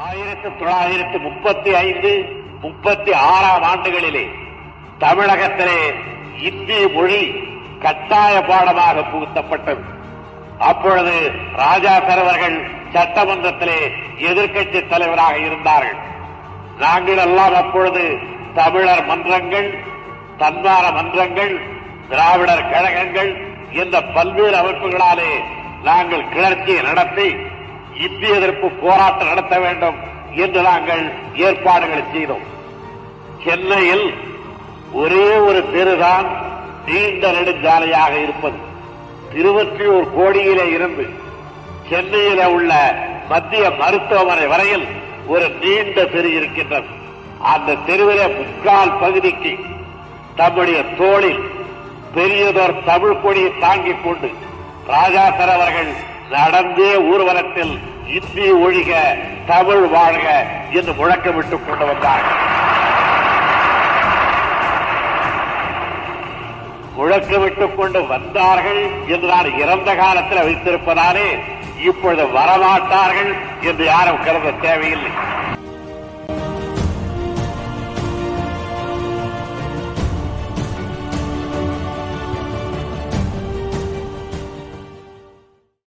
ஆயிரத்தி தொள்ளாயிரத்தி முப்பத்தி ஐந்து முப்பத்தி ஆறாம் ஆண்டுகளிலே தமிழகத்திலே இந்தி மொழி கட்டாய பாடமாக புகுத்தப்பட்டது. அப்பொழுது ராஜா அவர்கள் சட்டமன்றத்திலே எதிர்க்கட்சி தலைவராக இருந்தார்கள். நாங்கள் எல்லாம் அப்பொழுது தமிழர் மன்றங்கள் தன்மார மன்றங்கள் திராவிடர் கழகங்கள் என்ற பல்வேறு அமைப்புகளாலே நாங்கள் கிளர்ச்சியை நடத்தி இந்திய எதிர்ப்பு போராட்டம் நடத்த வேண்டும் என்று நாங்கள் ஏற்பாடுகளை செய்தோம். சென்னையில் ஒரே ஒரு தெருதான் நீண்ட நெடுஞ்சாலையாக இருப்பது. திருவற்றியூர் கோடியிலே இருந்து சென்னையில உள்ள மத்திய மருத்துவமனை வரையில் ஒரு நீண்ட தெரு இருக்கின்றது. அந்த தெருவிலே முக்கால் பகுதிக்கு தம்முடைய தோளில் பெரியதோர் தமிழ் கொடியை தாங்கிக் கொண்டு ராஜாசர் அவர்கள் நடந்தே ஊர்வலத்தில் இந்தி ஒழிக தமிழ் வாழ்க என்று முழக்கமிட்டுக் கொண்டு வந்தார்கள் முழக்கமிட்டுக் கொண்டு வந்தார்கள் என்று நான் இறந்த காலத்தில் வைத்திருப்பதாலே இப்பொழுது வரமாட்டார்கள் என்று யாரும் கருத தேவையில்லை.